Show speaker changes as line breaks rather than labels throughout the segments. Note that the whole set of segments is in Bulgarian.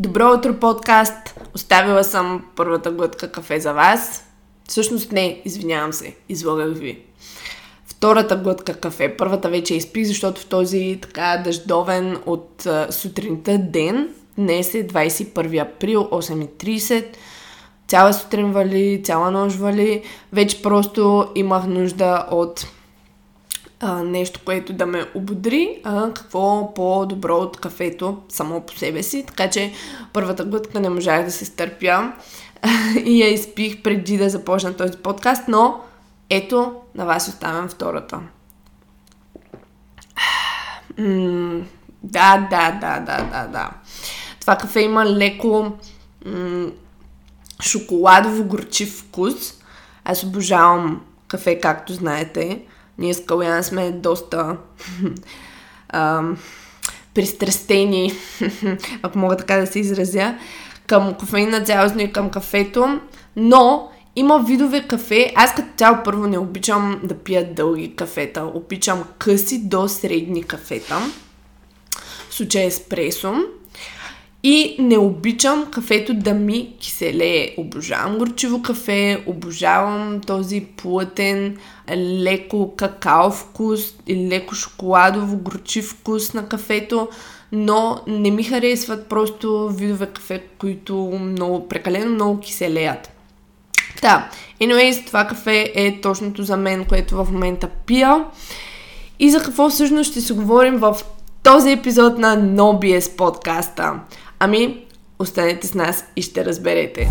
Добро утро, подкаст! Оставила съм първата глътка кафе за вас. Всъщност не, извинявам се, излагах ви. Втората глътка кафе. Първата вече изпих, защото в този така дъждовен от сутринта ден, днес е 21 април, 8.30, цяла сутрин вали, цяла нощ вали, вече просто имах нужда от а, нещо, което да ме ободри, а какво по-добро от кафето само по себе си. Така че първата глътка не можах да се стърпя и я изпих преди да започна този подкаст, но ето на вас оставям втората. Да, да, да, да, да, да. Това кафе има леко м- шоколадово горчив вкус. Аз обожавам кафе, както знаете. Ние с Калян сме доста а, пристрастени, ако мога така да се изразя, към кофеина цялостно и към кафето, но има видове кафе. Аз като цяло първо не обичам да пия дълги кафета. Обичам къси до средни кафета. В случая еспресо. И не обичам кафето да ми киселее. Обожавам горчиво кафе, обожавам този плътен, леко какао вкус и леко шоколадово горчив вкус на кафето, но не ми харесват просто видове кафе, които много, прекалено много киселеят. Да, anyways, това кафе е точното за мен, което в момента пия. И за какво всъщност ще си говорим в този епизод на NoBS подкаста. Ами, останете с нас и ще разберете.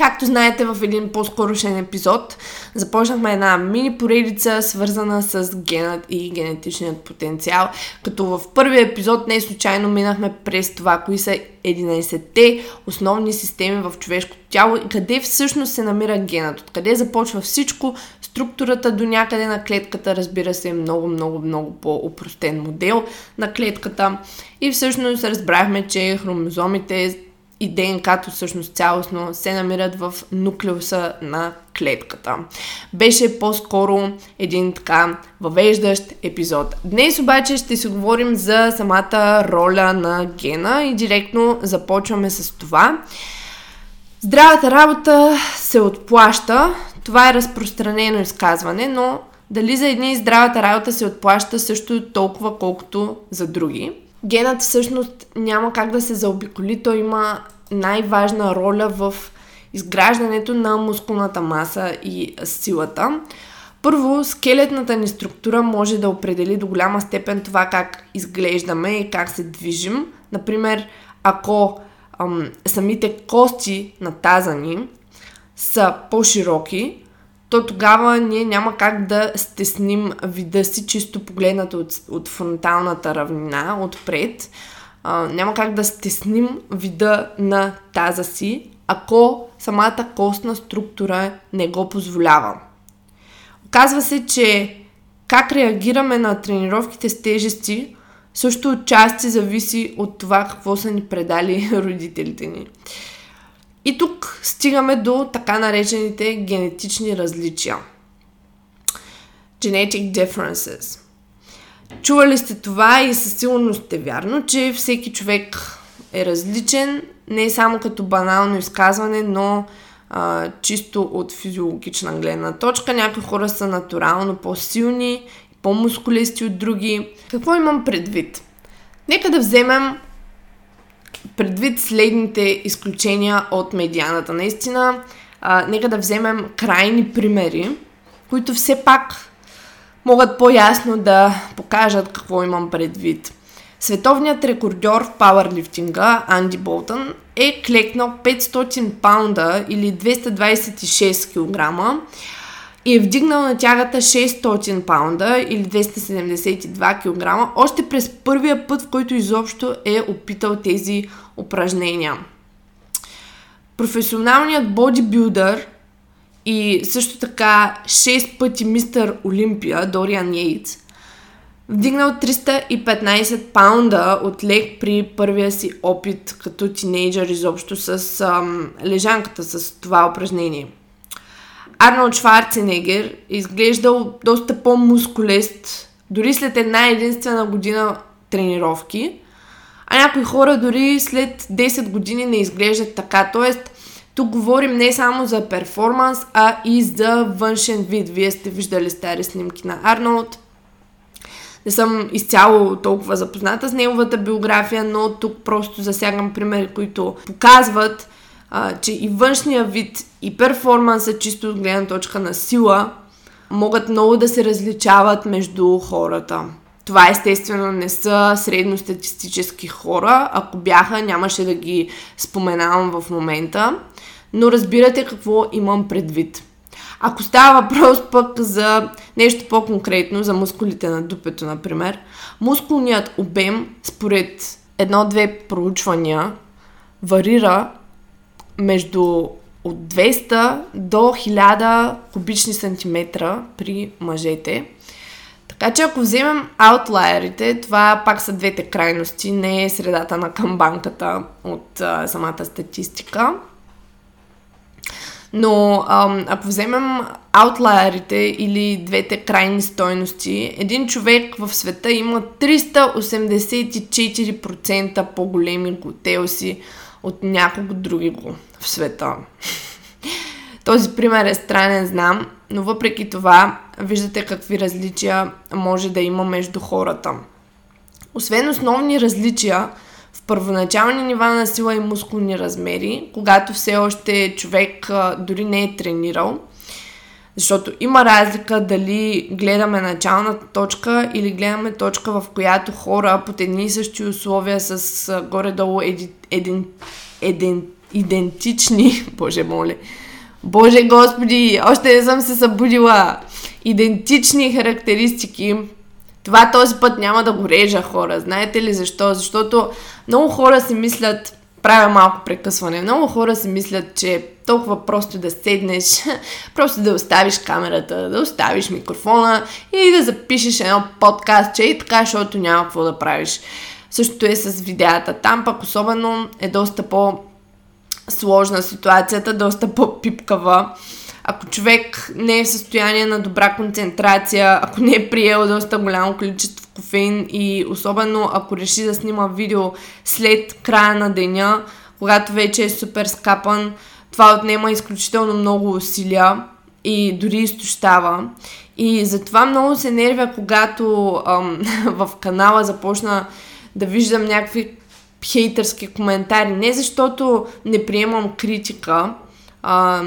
Както знаете, в един по-скорошен епизод започнахме една мини поредица, свързана с генът и генетичният потенциал, като в първия епизод не случайно минахме през това, кои са 11-те основни системи в човешкото тяло и къде всъщност се намира генът, откъде започва всичко, структурата до някъде на клетката, разбира се, е много, много, много по-опростен модел на клетката. И всъщност разбрахме, че хромозомите и ДНК-то всъщност цялостно се намират в нуклеуса на клетката. Беше по-скоро един така въвеждащ епизод. Днес обаче ще си говорим за самата роля на гена и директно започваме с това. Здравата работа се отплаща. Това е разпространено изказване, но дали за едни здравата работа се отплаща също толкова, колкото за други. Генът всъщност няма как да се заобиколи. Той има най-важна роля в изграждането на мускулната маса и силата. Първо, скелетната ни структура може да определи до голяма степен това как изглеждаме и как се движим. Например, ако ам, самите кости на таза ни са по-широки, то тогава ние няма как да стесним вида си, чисто погледнато от, от фронталната равнина, отпред. А, няма как да стесним вида на таза си, ако самата костна структура не го позволява. Оказва се, че как реагираме на тренировките с тежести също отчасти зависи от това какво са ни предали родителите ни. И тук стигаме до така наречените генетични различия. Genetic differences. Чували сте това и със сигурност е вярно, че всеки човек е различен, не само като банално изказване, но а, чисто от физиологична гледна точка. Някои хора са натурално по-силни, по-мускулисти от други. Какво имам предвид? Нека да вземем предвид следните изключения от медианата. Наистина, а, нека да вземем крайни примери, които все пак могат по-ясно да покажат какво имам предвид. Световният рекордьор в пауърлифтинга Анди Болтън е клекнал 500 паунда или 226 кг и е вдигнал на тягата 600 паунда или 272 кг още през първия път, в който изобщо е опитал тези упражнения. Професионалният бодибилдър и също така 6 пъти мистър Олимпия Дориан Йейтс Вдигнал 315 паунда от лег при първия си опит като тинейджър изобщо с ам, лежанката, с това упражнение. Арнолд Шварценегер изглеждал доста по-мускулест, дори след една единствена година тренировки, а някои хора дори след 10 години не изглеждат така. Тоест, тук говорим не само за перформанс, а и за външен вид. Вие сте виждали стари снимки на Арнолд. Не съм изцяло толкова запозната с неговата биография, но тук просто засягам примери, които показват, а, че и външния вид, и перформанса, чисто от гледна точка на сила, могат много да се различават между хората. Това естествено не са средностатистически хора. Ако бяха, нямаше да ги споменавам в момента. Но разбирате какво имам предвид. Ако става въпрос пък за нещо по-конкретно, за мускулите на дупето, например, мускулният обем, според едно-две проучвания, варира между от 200 до 1000 кубични сантиметра при мъжете. Така че ако вземем аутлайерите, това пак са двете крайности, не е средата на камбанката от а, самата статистика. Но ам, ако вземем аутлайерите или двете крайни стойности, един човек в света има 384% по-големи глутеуси от някого други го в света. Този пример е странен, знам, но въпреки това виждате какви различия може да има между хората. Освен основни различия в първоначални нива на сила и мускулни размери, когато все още човек дори не е тренирал, защото има разлика дали гледаме началната точка или гледаме точка, в която хора под едни и същи условия с горе-долу еди, един, един, идентични, боже моля, Боже Господи, още не съм се събудила. Идентични характеристики. Това този път няма да го режа хора. Знаете ли защо? Защото много хора си мислят, правя малко прекъсване, много хора си мислят, че толкова просто да седнеш, просто да оставиш камерата, да оставиш микрофона и да запишеш едно подкастче и така, защото няма какво да правиш. Същото е с видеята. Там пък особено е доста по сложна ситуацията, доста по-пипкава. Ако човек не е в състояние на добра концентрация, ако не е приел доста голямо количество кофеин и особено ако реши да снима видео след края на деня, когато вече е супер скапан, това отнема изключително много усилия и дори изтощава. И затова много се нервя, когато ам, в канала започна да виждам някакви хейтърски коментари. Не защото не приемам критика, а,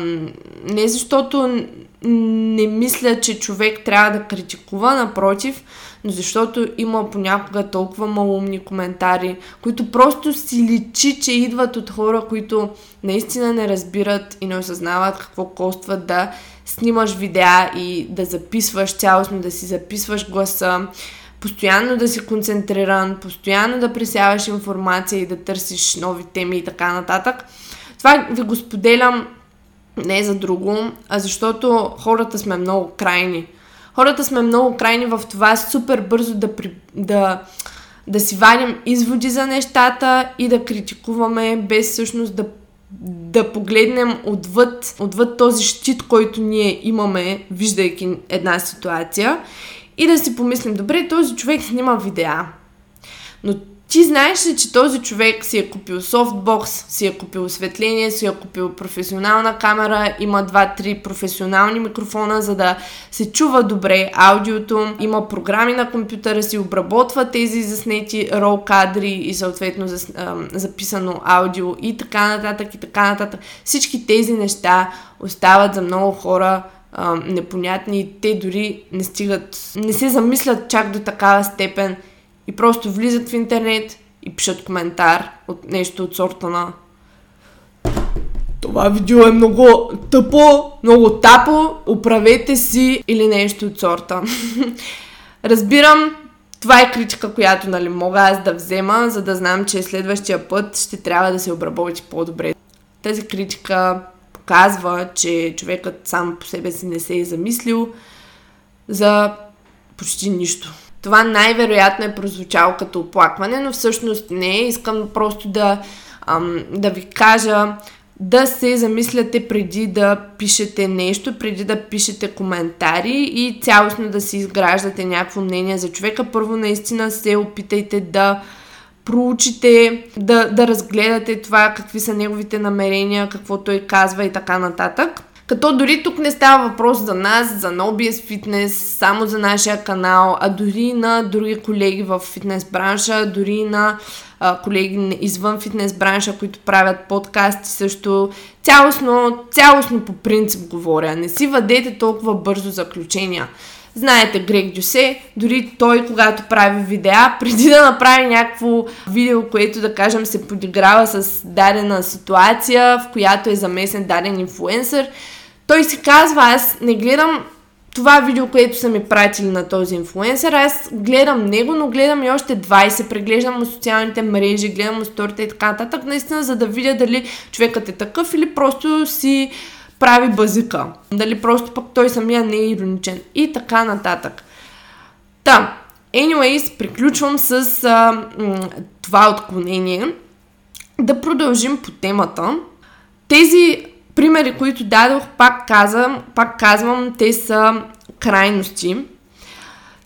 не защото не мисля, че човек трябва да критикува, напротив, но защото има понякога толкова малумни коментари, които просто си личи, че идват от хора, които наистина не разбират и не осъзнават какво коства да снимаш видеа и да записваш цялостно, да си записваш гласа, постоянно да си концентриран, постоянно да пресяваш информация и да търсиш нови теми и така нататък. Това ви го споделям не за друго, а защото хората сме много крайни. Хората сме много крайни в това супер бързо да, при, да, да си вадим изводи за нещата и да критикуваме без всъщност да да погледнем отвъд, отвъд този щит, който ние имаме, виждайки една ситуация и да си помислим, добре, този човек снима видеа, но ти знаеш ли, че този човек си е купил софтбокс, си е купил осветление, си е купил професионална камера, има 2-3 професионални микрофона, за да се чува добре аудиото, има програми на компютъра си, обработва тези заснети рол кадри и съответно записано аудио и така нататък и така нататък. Всички тези неща остават за много хора непонятни и те дори не стигат, не се замислят чак до такава степен и просто влизат в интернет и пишат коментар от нещо от сорта на това видео е много тъпо, много тапо, оправете си или нещо от сорта. Разбирам, това е критика, която нали, мога аз да взема, за да знам, че следващия път ще трябва да се обработи по-добре. Тази критика показва, че човекът сам по себе си не се е замислил за почти нищо. Това най-вероятно е прозвучало като оплакване, но всъщност не. Искам просто да, ам, да ви кажа да се замисляте преди да пишете нещо, преди да пишете коментари и цялостно да си изграждате някакво мнение за човека. Първо наистина се опитайте да проучите, да, да разгледате това, какви са неговите намерения, какво той казва и така нататък. Като дори тук не става въпрос за нас, за NoBS Fitness, само за нашия канал, а дори на други колеги в фитнес бранша, дори на а, колеги извън фитнес бранша, които правят подкасти също. Цялостно, цялостно по принцип говоря. Не си въдете толкова бързо заключения. Знаете Грег Дюсе, дори той, когато прави видеа, преди да направи някакво видео, което да кажем се подиграва с дадена ситуация, в която е замесен даден инфуенсър, той си казва, аз не гледам това видео, което са ми пратили на този инфлуенсър, аз гледам него, но гледам и още 20, преглеждам му социалните мрежи, гледам му сторите и така нататък, наистина, за да видя дали човекът е такъв или просто си прави базика. Дали просто пък той самия не е ироничен. И така нататък. Та, anyways, приключвам с а, м- това отклонение. Да продължим по темата. Тези примери, които дадох, пак казвам, пак казвам, те са крайности.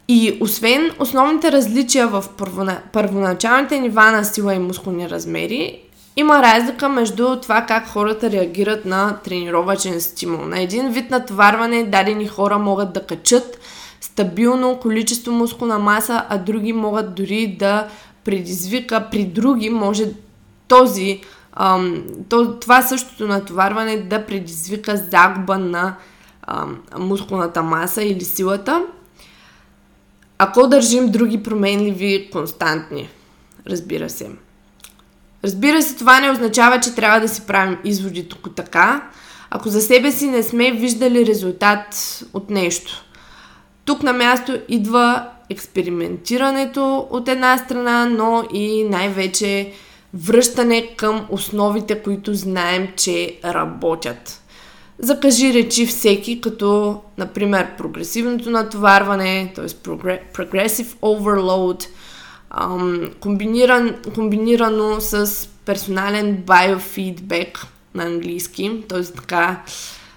И освен основните различия в първона, първоначалните нива на сила и мускулни размери, има разлика между това как хората реагират на тренировачен стимул. На един вид натоварване дадени хора могат да качат стабилно количество мускулна маса, а други могат дори да предизвика, при други може този ам, то, това същото натоварване да предизвика загуба на ам, мускулната маса или силата, ако държим други променливи константни, разбира се. Разбира се, това не означава, че трябва да си правим изводи тук така, ако за себе си не сме виждали резултат от нещо. Тук на място идва експериментирането от една страна, но и най-вече връщане към основите, които знаем, че работят. Закажи речи всеки, като, например, прогресивното натоварване, т.е. progressive overload, комбиниран, комбинирано с персонален biofeedback на английски, т.е. така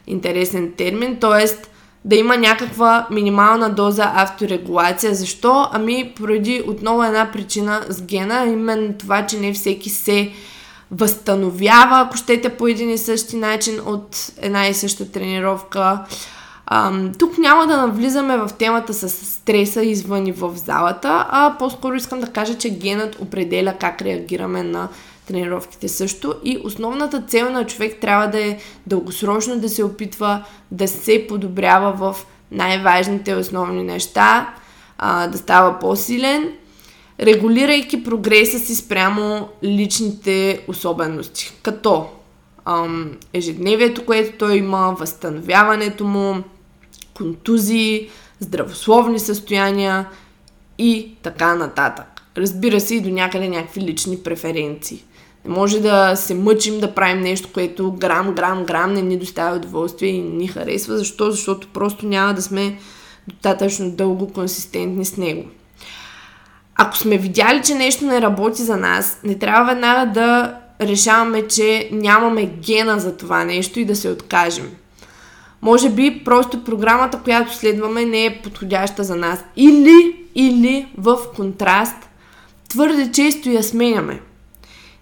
интересен термин, т.е да има някаква минимална доза авторегулация. Защо? Ами поради отново една причина с гена, именно това, че не всеки се възстановява, ако щете по един и същи начин от една и съща тренировка. Ам, тук няма да навлизаме в темата с стреса извън и в залата, а по-скоро искам да кажа, че генът определя как реагираме на тренировките също. И основната цел на човек трябва да е дългосрочно да се опитва да се подобрява в най-важните основни неща, а, да става по-силен, регулирайки прогреса си спрямо личните особености, като ам, ежедневието, което той има, възстановяването му, контузии, здравословни състояния и така нататък. Разбира се и до някъде някакви лични преференции. Не може да се мъчим да правим нещо, което грам, грам, грам не ни доставя удоволствие и ни харесва. Защо? Защото просто няма да сме достатъчно дълго консистентни с него. Ако сме видяли, че нещо не работи за нас, не трябва веднага да решаваме, че нямаме гена за това нещо и да се откажем. Може би просто програмата, която следваме, не е подходяща за нас. Или, или в контраст, твърде често я сменяме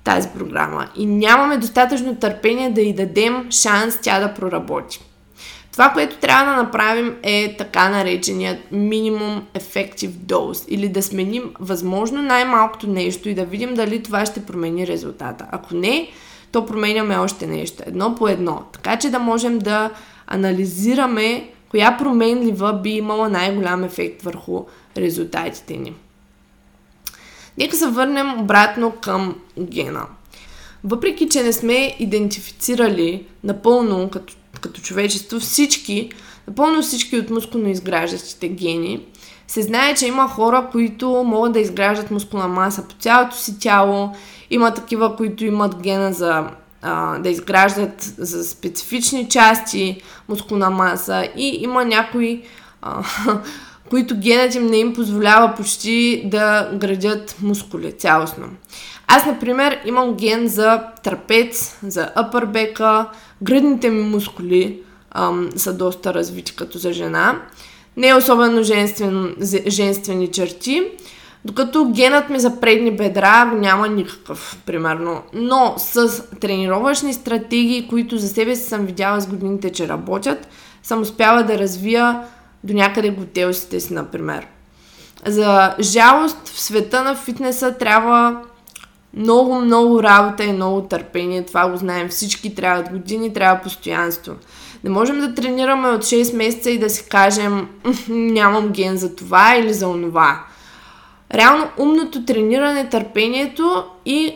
тази програма и нямаме достатъчно търпение да й дадем шанс тя да проработи. Това, което трябва да направим е така нареченият минимум effective dose или да сменим възможно най-малкото нещо и да видим дали това ще промени резултата. Ако не, то променяме още нещо, едно по едно, така че да можем да анализираме коя променлива би имала най-голям ефект върху резултатите ни. Нека се върнем обратно към гена. Въпреки, че не сме идентифицирали напълно като, като човечество всички, напълно всички от мускулно изграждащите гени, се знае, че има хора, които могат да изграждат мускулна маса по цялото си тяло, има такива, които имат гена за а, да изграждат за специфични части мускулна маса и има някои а, които генът им не им позволява почти да градят мускули цялостно. Аз, например, имам ген за трапец, за upper гръдните ми мускули ам, са доста развити като за жена. Не е особено женствен, женствени черти, докато генът ми за предни бедра няма никакъв, примерно. Но с тренировъчни стратегии, които за себе си съм видяла с годините, че работят, съм успяла да развия до някъде готелсите си, например. За жалост в света на фитнеса трябва много, много работа и много търпение. Това го знаем всички. Трябват години, трябва постоянство. Не можем да тренираме от 6 месеца и да си кажем нямам ген за това или за онова. Реално умното трениране, търпението и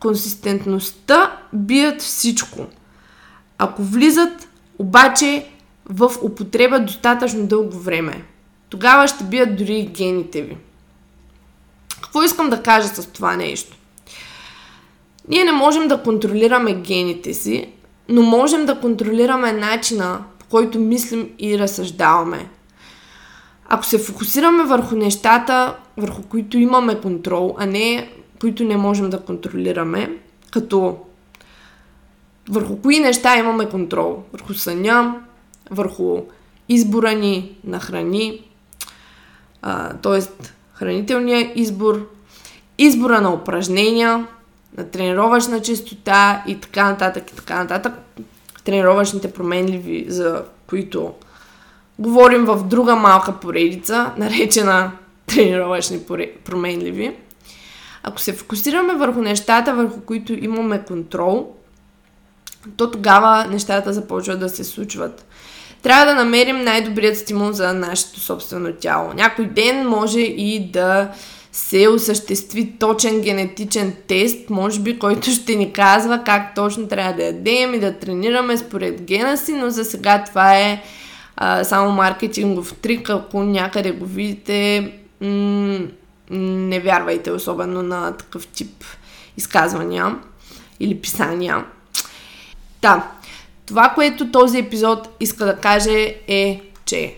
консистентността бият всичко. Ако влизат обаче в употреба достатъчно дълго време, тогава ще бият дори гените ви. Какво искам да кажа с това нещо? Ние не можем да контролираме гените си, но можем да контролираме начина, по който мислим и разсъждаваме. Ако се фокусираме върху нещата, върху които имаме контрол, а не които не можем да контролираме, като върху кои неща имаме контрол? Върху съня, върху избора ни на храни, т.е. хранителния избор, избора на упражнения, на тренировъчна чистота и така нататък и така нататък. Тренировъчните променливи, за които говорим в друга малка поредица, наречена тренировъчни променливи. Ако се фокусираме върху нещата, върху които имаме контрол, то тогава нещата започват да се случват. Трябва да намерим най-добрият стимул за нашето собствено тяло. Някой ден може и да се осъществи точен генетичен тест, може би, който ще ни казва как точно трябва да ядем и да тренираме според гена си, но за сега това е а, само маркетингов трик. Ако някъде го видите, м- не вярвайте особено на такъв тип изказвания или писания. Да, това, което този епизод иска да каже е, че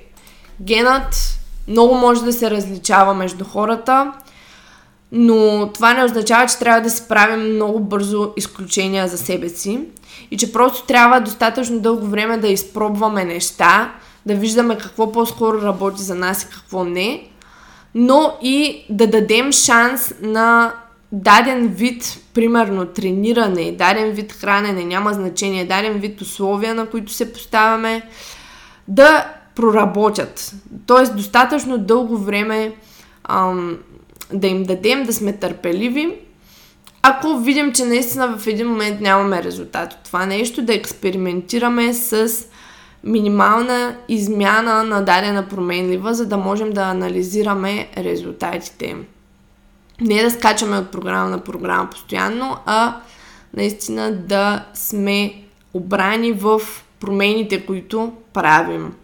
генът много може да се различава между хората, но това не означава, че трябва да си правим много бързо изключения за себе си и че просто трябва достатъчно дълго време да изпробваме неща, да виждаме какво по-скоро работи за нас и какво не, но и да дадем шанс на даден вид, примерно трениране, даден вид хранене, няма значение, даден вид условия, на които се поставяме, да проработят. Тоест, достатъчно дълго време ам, да им дадем, да сме търпеливи. Ако видим, че наистина в един момент нямаме резултат от това нещо, да експериментираме с минимална измяна на дадена променлива, за да можем да анализираме резултатите Не да скачаме от програма на програма постоянно, а наистина да сме обрани в промените, които правим.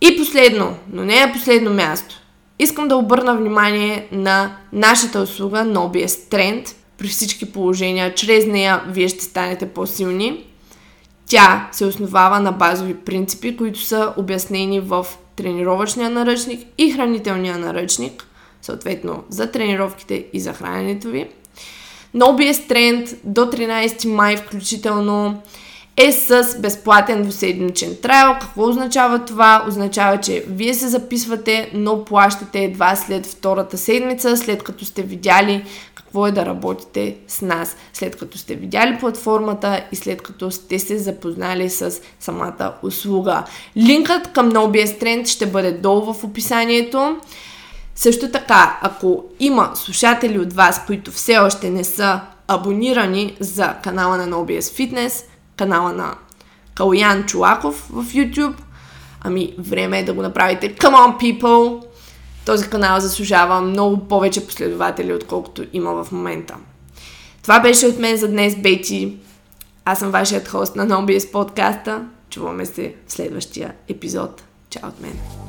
И последно, но не е последно място. Искам да обърна внимание на нашата услуга Nobies Trend. При всички положения, чрез нея вие ще станете по-силни. Тя се основава на базови принципи, които са обяснени в тренировъчния наръчник и хранителния наръчник, съответно за тренировките и за храненето ви. Nobies Trend до 13 май включително е с безплатен двуседмичен трайл. Какво означава това? Означава, че вие се записвате, но плащате едва след втората седмица, след като сте видяли какво е да работите с нас, след като сте видяли платформата и след като сте се запознали с самата услуга. Линкът към NoBS Trend ще бъде долу в описанието. Също така, ако има слушатели от вас, които все още не са абонирани за канала на NoBS Fitness, канала на Калуян Чулаков в YouTube. Ами, време е да го направите. Come on, people! Този канал заслужава много повече последователи, отколкото има в момента. Това беше от мен за днес, Бети. Аз съм вашият хост на NoBS подкаста. Чуваме се в следващия епизод. Чао от мен!